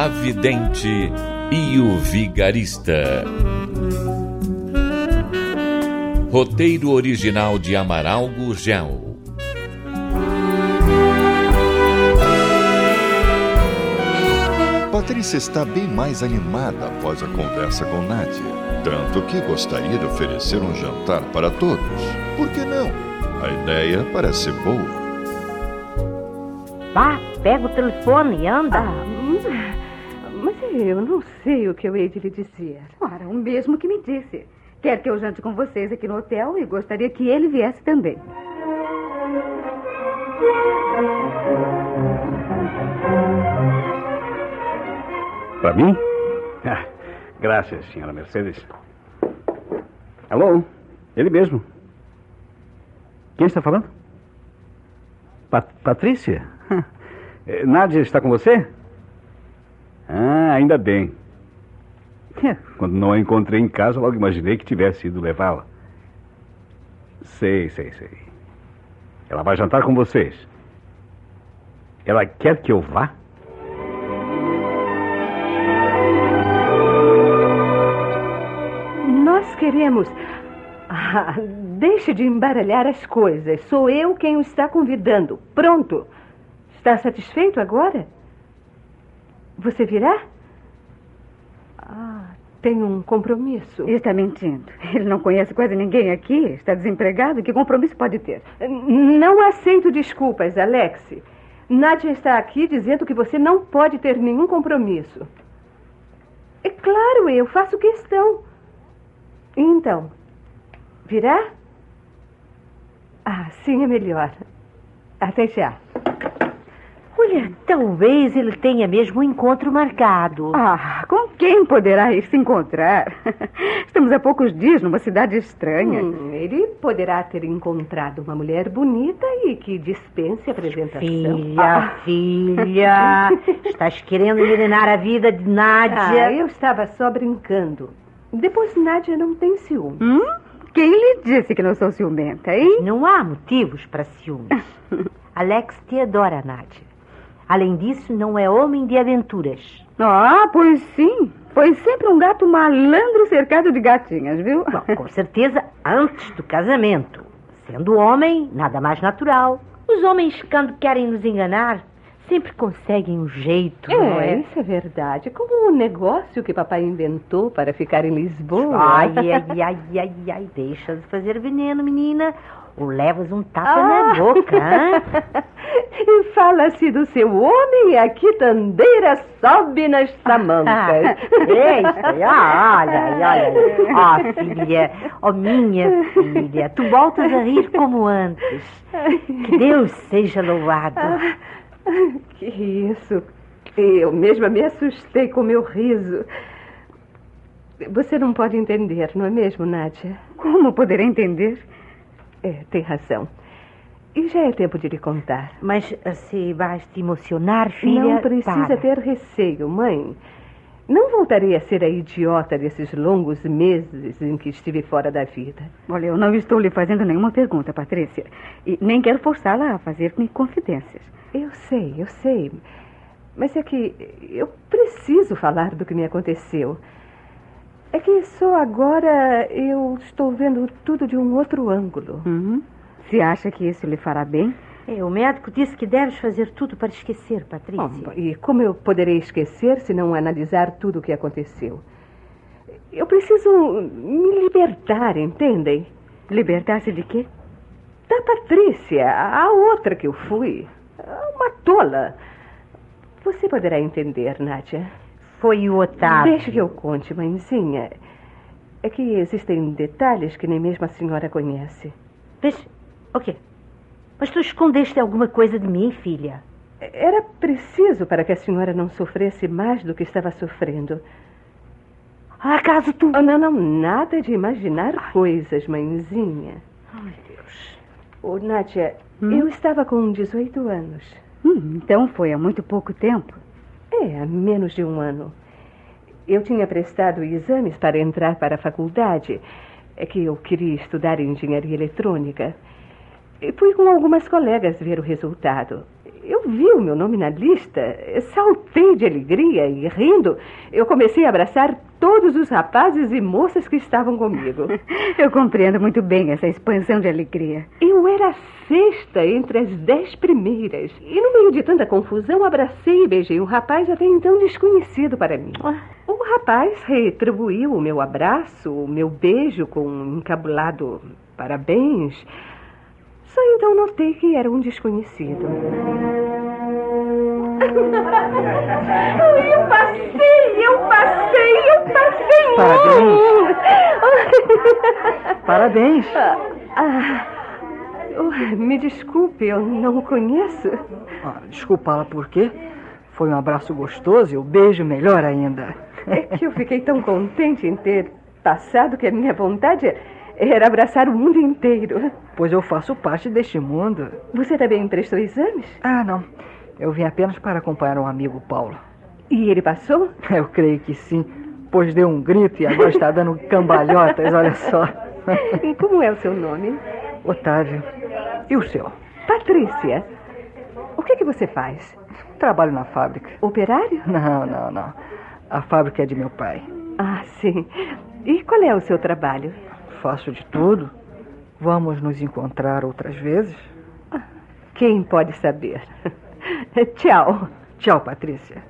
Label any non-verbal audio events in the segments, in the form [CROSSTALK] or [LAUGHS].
A Vidente e o Vigarista. Roteiro original de Amaral Gurgel. Patrícia está bem mais animada após a conversa com Nádia. Tanto que gostaria de oferecer um jantar para todos. Por que não? A ideia parece boa. Vá, pega o telefone e anda. Ah, mas eu não sei o que eu hei de lhe dizer. Ora, o mesmo que me disse. Quer que eu jante com vocês aqui no hotel e gostaria que ele viesse também. Para mim? [LAUGHS] Ah, graças, senhora Mercedes. Alô? Ele mesmo. Quem está falando? Pat Patrícia? [LAUGHS] Eh, Nádia está com você? Ah, ainda bem. Quando não a encontrei em casa, logo imaginei que tivesse ido levá-la. Sei, sei, sei. Ela vai jantar com vocês. Ela quer que eu vá? Nós queremos. Ah, deixe de embaralhar as coisas. Sou eu quem o está convidando. Pronto. Está satisfeito agora? Você virá? Tem um compromisso. Está mentindo. Ele não conhece quase ninguém aqui. Está desempregado. Que compromisso pode ter? Não aceito desculpas, Alex. Nádia está aqui dizendo que você não pode ter nenhum compromisso. É claro, eu faço questão. Então, virá? Ah, sim, é melhor. Até já. Olha, talvez ele tenha mesmo um encontro marcado. Ah, com quem poderá ir se encontrar? [LAUGHS] Estamos há poucos dias numa cidade estranha. Hum, ele poderá ter encontrado uma mulher bonita e que dispense apresentação. Filha, ah. filha, [LAUGHS] estás querendo envenenar a vida de Nádia? Ah, eu estava só brincando. Depois Nádia não tem ciúme. Hum? Quem lhe disse que não sou ciumenta, hein? Não há motivos para ciúmes. [LAUGHS] Alex te adora, Nádia. Além disso, não é homem de aventuras. Ah, pois sim. Foi sempre um gato malandro cercado de gatinhas, viu? Bom, com certeza antes do casamento. Sendo homem, nada mais natural. Os homens, quando querem nos enganar, sempre conseguem um jeito, é, não é? Isso é verdade. Como o um negócio que papai inventou para ficar em Lisboa. Ai, ai, ai, ai, ai, deixa de fazer veneno, menina. Ou levas um tapa ah. na boca, [LAUGHS] hein? E fala-se do seu homem e a quitandeira sobe nas tamancas. [LAUGHS] Eita, olha, olha. Ó, oh, filha, ó, oh, minha filha, tu voltas a rir como antes. Que Deus seja louvado. Ah, que isso. Eu mesma me assustei com meu riso. Você não pode entender, não é mesmo, Nádia? Como poderá entender? É, tem razão. E já é tempo de lhe contar. Mas se vais te emocionar, filha. Não precisa para. ter receio, mãe. Não voltarei a ser a idiota desses longos meses em que estive fora da vida. Olha, eu não estou lhe fazendo nenhuma pergunta, Patrícia. E nem quero forçá-la a fazer-me confidências. Eu sei, eu sei. Mas é que eu preciso falar do que me aconteceu. É que só agora eu estou vendo tudo de um outro ângulo. Uhum. Se acha que isso lhe fará bem? É, o médico disse que deves fazer tudo para esquecer, Patrícia. E como eu poderei esquecer se não analisar tudo o que aconteceu? Eu preciso me libertar, entendem? Libertar-se de quê? Da Patrícia, a outra que eu fui. Uma tola. Você poderá entender, Nádia. Foi o Otávio. Deixe que eu conte, mãezinha. É que existem detalhes que nem mesmo a senhora conhece. Mas o quê? Mas tu escondeste alguma coisa de mim, filha? Era preciso para que a senhora não sofresse mais do que estava sofrendo. Acaso tu. Oh, não, não, nada de imaginar coisas, mãezinha. Ai, Deus. Ô, Nádia, eu estava com 18 anos. Hum, então foi há muito pouco tempo. É, há menos de um ano. Eu tinha prestado exames para entrar para a faculdade. É que eu queria estudar engenharia eletrônica. E fui com algumas colegas ver o resultado. Eu vi o meu nome na lista, saltei de alegria e, rindo, eu comecei a abraçar todos os rapazes e moças que estavam comigo. [LAUGHS] Eu compreendo muito bem essa expansão de alegria. Eu era a sexta entre as dez primeiras. E no meio de tanta confusão, abracei e beijei um rapaz até então desconhecido para mim. O rapaz retribuiu o meu abraço, o meu beijo com um encabulado parabéns. Então notei que era um desconhecido. eu passei, eu passei, eu passei. Parabéns. Parabéns. Ah, oh, me desculpe, eu não o conheço. Ah, Desculpa-la por quê? Foi um abraço gostoso e o beijo melhor ainda. É que eu fiquei tão contente em ter passado que a minha vontade era abraçar o mundo inteiro. Pois eu faço parte deste mundo. Você também prestou exames? Ah, não. Eu vim apenas para acompanhar um amigo, Paulo. E ele passou? [LAUGHS] Eu creio que sim, pois deu um grito e agora está dando cambalhotas, olha só. [LAUGHS] E como é o seu nome? Otávio. E o seu? Patrícia. O que, que você faz? Trabalho na fábrica. Operário? Não, não, não. A fábrica é de meu pai. Ah, sim. E qual é o seu trabalho? Faço de tudo. Vamos nos encontrar outras vezes? Quem pode saber? [LAUGHS] Tchau. Tchau, Patrícia.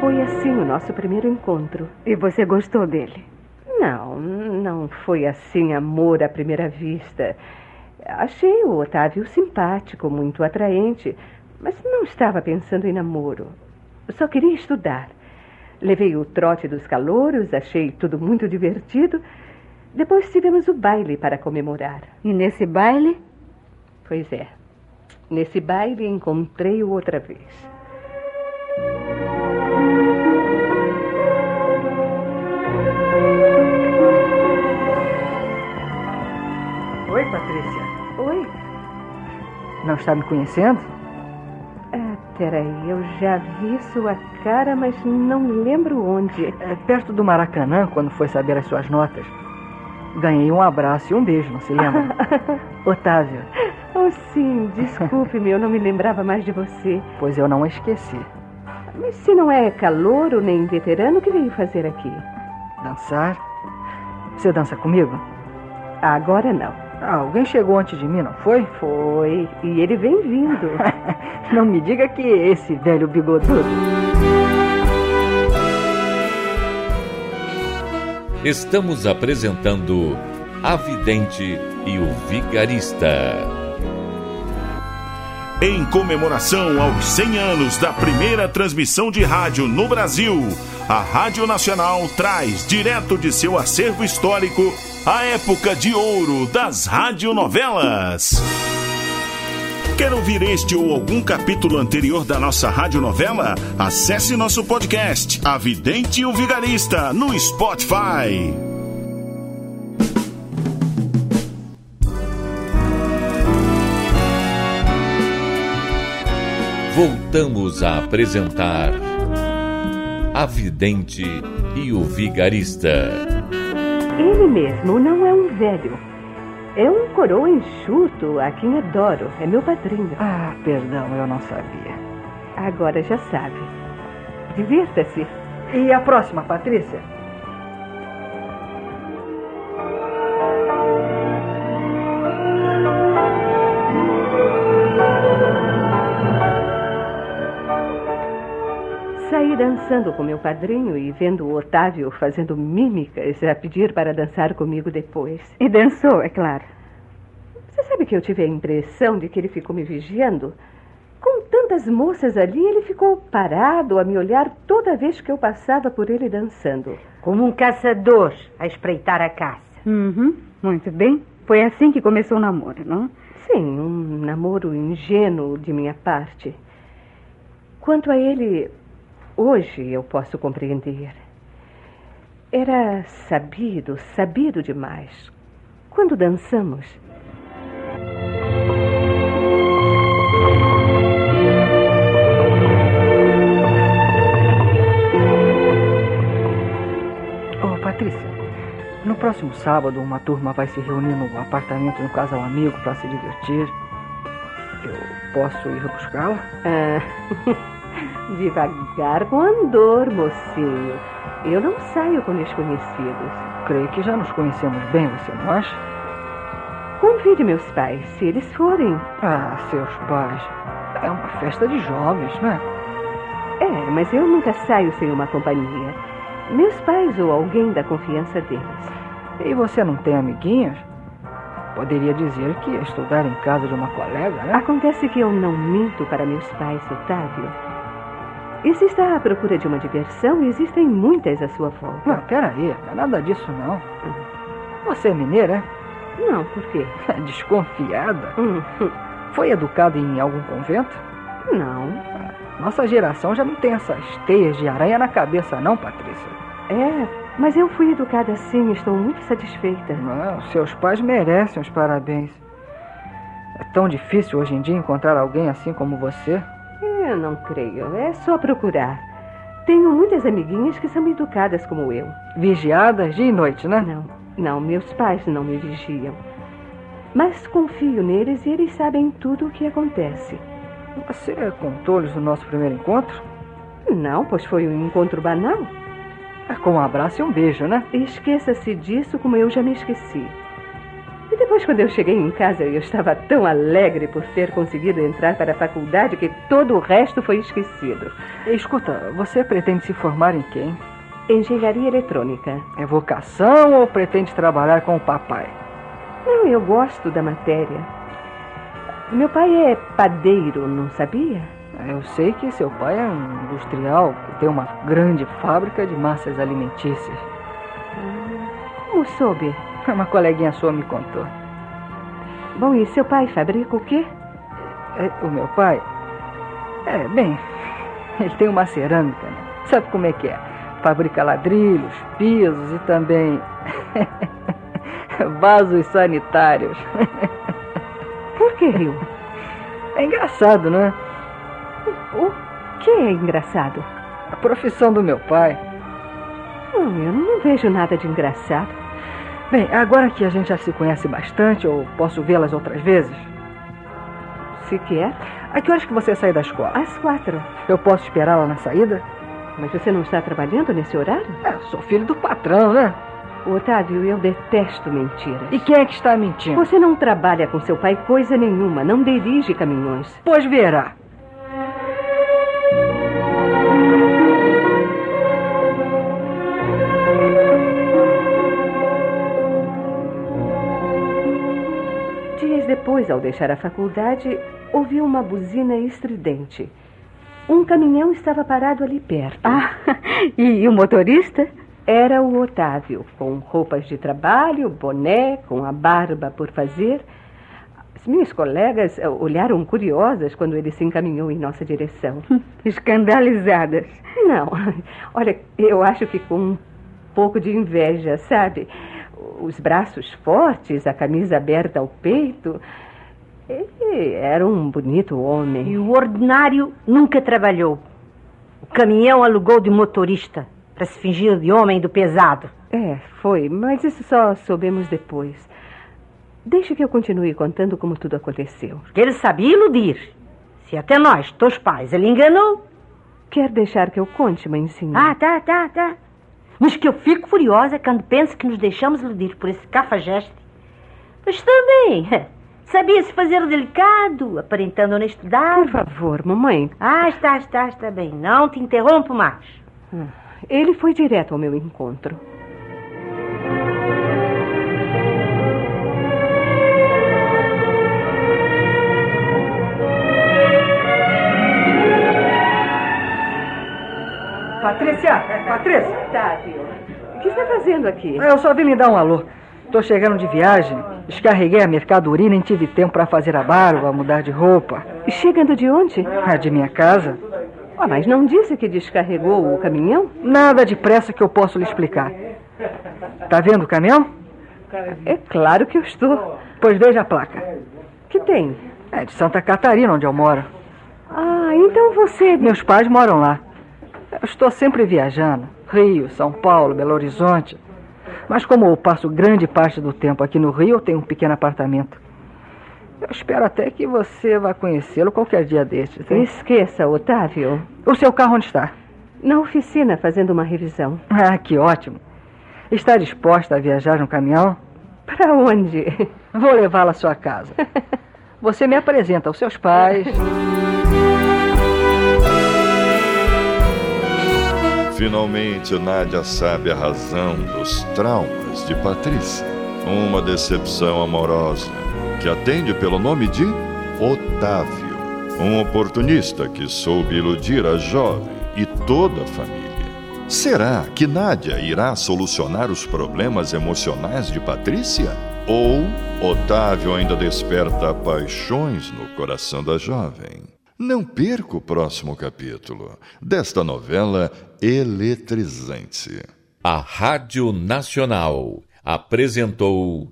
Foi assim o nosso primeiro encontro. E você gostou dele? Não, não foi assim amor à primeira vista. Achei o Otávio simpático, muito atraente, mas não estava pensando em namoro. Só queria estudar. Levei o trote dos calouros, achei tudo muito divertido. Depois tivemos o baile para comemorar. E nesse baile? Pois é. Nesse baile encontrei-o outra vez. Oi, Patrícia. Oi? Não está me conhecendo? Peraí, eu já vi sua cara, mas não lembro onde. É perto do Maracanã, quando foi saber as suas notas. Ganhei um abraço e um beijo, não se lembra? [LAUGHS] Otávio, Oh, sim, desculpe-me, eu não me lembrava mais de você. pois eu não a esqueci. Mas se não é calouro nem veterano, o que veio fazer aqui? Dançar? Você dança comigo? Agora não. Ah, alguém chegou antes de mim, não foi? Foi, e ele vem vindo. [LAUGHS] Não me diga que esse velho bigodudo. Estamos apresentando A Vidente e o Vigarista. Em comemoração aos 100 anos da primeira transmissão de rádio no Brasil, a Rádio Nacional traz direto de seu acervo histórico a época de ouro das radionovelas. Quer ouvir este ou algum capítulo anterior da nossa radionovela? Acesse nosso podcast, A Vidente e o Vigarista, no Spotify. Voltamos a apresentar A Vidente e o Vigarista. Ele mesmo não é um velho. É um coroa enxuto a quem adoro. É meu padrinho. Ah, perdão, eu não sabia. Agora já sabe. Divirta-se. E a próxima, Patrícia? Dançando com meu padrinho e vendo o Otávio fazendo mímicas a pedir para dançar comigo depois. E dançou, é claro. Você sabe que eu tive a impressão de que ele ficou me vigiando? Com tantas moças ali, ele ficou parado a me olhar toda vez que eu passava por ele dançando. Como um caçador a espreitar a caça. Uhum, muito bem. Foi assim que começou o namoro, não? Sim, um namoro ingênuo de minha parte. Quanto a ele, hoje eu posso compreender. Era sabido, sabido demais. Quando dançamos, Ô, Patrícia, no próximo sábado uma turma vai se reunir no apartamento de um casal amigo para se divertir. Eu posso ir buscá-la? Ah, [LAUGHS] devagar com andor, mocinho. Eu não saio com desconhecidos. Creio que já nos conhecemos bem, você não acha? Convide meus pais, se eles forem. Ah, seus pais. É uma festa de jovens, não é? É, mas eu nunca saio sem uma companhia. Meus pais ou alguém da confiança deles. E você não tem amiguinhas? Poderia dizer que ia estudar em casa de uma colega, né? Acontece que eu não minto para meus pais, Otávio. E se está à procura de uma diversão, existem muitas à sua volta. Não, peraí, não é nada disso não. Você é mineira, Não, por quê? é? Desconfiada? Hum, Foi educada em algum convento? Não. Nossa geração já não tem essas teias de aranha na cabeça, não, Patrícia. É, mas eu fui educada assim e estou muito satisfeita. Não, seus pais merecem os parabéns. É tão difícil hoje em dia encontrar alguém assim como você. Eu não creio. É só procurar. Tenho muitas amiguinhas que são educadas como eu. Vigiadas dia e noite, né? Não, não, meus pais não me vigiam. Mas confio neles e eles sabem tudo o que acontece. Você contou-lhes o nosso primeiro encontro? Não, pois foi um encontro banal. É com um abraço e um beijo, né? Esqueça-se disso como eu já me esqueci. Depois, quando eu cheguei em casa, eu estava tão alegre por ter conseguido entrar para a faculdade que todo o resto foi esquecido. Escuta, você pretende se formar em quem? Engenharia eletrônica. É vocação ou pretende trabalhar com o papai? Não, eu gosto da matéria. Meu pai é padeiro, não sabia? Eu sei que seu pai é um industrial que tem uma grande fábrica de massas alimentícias. Como soube? [LAUGHS] Uma coleguinha sua me contou. Bom, e seu pai fabrica o quê? É, o meu pai? É, bem, [LAUGHS] ele tem uma cerâmica, né? Sabe como é que é? Fabrica ladrilhos, pisos e também [LAUGHS] vasos sanitários. Por que riu? É engraçado, né? O que é engraçado? A profissão do meu pai. Não, eu não vejo nada de engraçado. Bem, agora que a gente já se conhece bastante, eu posso vê-las outras vezes? Se quer, A que horas que você sai da escola? às quatro. Eu posso esperá-la na saída? Mas você não está trabalhando nesse horário? É, eu sou filho do patrão, né? Otávio, eu detesto mentiras. E quem é que está mentindo? Você não trabalha com seu pai coisa nenhuma, não dirige caminhões. Pois verá. Depois, ao deixar a faculdade, ouvi uma buzina estridente. Um caminhão estava parado ali perto. Ah, [LAUGHS] e o motorista? Era o Otávio, com roupas de trabalho, boné, com a barba por fazer. As minhas colegas eh, olharam curiosas quando ele se encaminhou em nossa direção. [LAUGHS] Escandalizadas. Não, [LAUGHS] olha, eu acho que com um pouco de inveja, sabe? Os braços fortes, a camisa aberta ao peito. Ele era um bonito homem. E o ordinário nunca trabalhou. O caminhão alugou de motorista para se fingir de homem do pesado. É, foi, mas isso só soubemos depois. Deixe que eu continue contando como tudo aconteceu. Porque ele sabia iludir. Se até nós, teus pais, ele enganou. Quer deixar que eu conte, mãezinha? Ah, tá, tá, tá. Mas que eu fico furiosa quando penso que nos deixamos iludir por esse cafajeste. Mas também, [LAUGHS] sabia-se fazer delicado, aparentando honestidade. Por favor, mamãe. Ah, está, está, está bem. Não te interrompo mais. Ele foi direto ao meu encontro. Patrícia! Patrícia! Otávio, o que está fazendo aqui? Eu só vim lhe dar um alô. Tô chegando de viagem Descarreguei a mercadoria e nem tive tempo para fazer a barba, mudar de roupa. Chegando de onde? Ah, de minha casa. Ah, mas não disse que descarregou o caminhão? Nada depressa que eu posso lhe explicar. Tá vendo o caminhão? É claro que eu estou. Pois veja a placa. Que tem? É de Santa Catarina, onde eu moro. Ah, então você. Meus pais moram lá. Eu estou sempre viajando. Rio, São Paulo, Belo Horizonte. Mas como eu passo grande parte do tempo aqui no Rio, eu tenho um pequeno apartamento. Eu espero até que você vá conhecê-lo qualquer dia destes. hein? Esqueça, Otávio. O seu carro onde está? Na oficina, fazendo uma revisão. Ah, que ótimo. Está disposta a viajar no caminhão? Para onde? Vou levá-la à sua casa. [LAUGHS] Você me apresenta aos seus pais. Finalmente, Nádia sabe a razão dos traumas de Patrícia. Uma decepção amorosa que atende pelo nome de Otávio, um oportunista que soube iludir a jovem e toda a família. Será que Nádia irá solucionar os problemas emocionais de Patrícia? Ou Otávio ainda desperta paixões no coração da jovem? Não perca o próximo capítulo desta novela eletrizante. A Rádio Nacional apresentou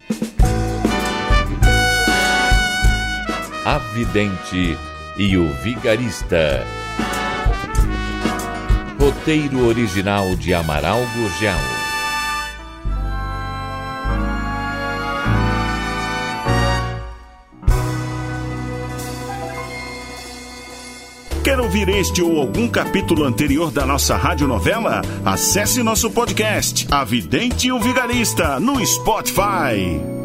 A Vidente e o Vigarista. Roteiro original de Amaral Gurgel. Ouvir este ou algum capítulo anterior da nossa radionovela? Acesse nosso podcast, A Vidente e o Vigarista, no Spotify.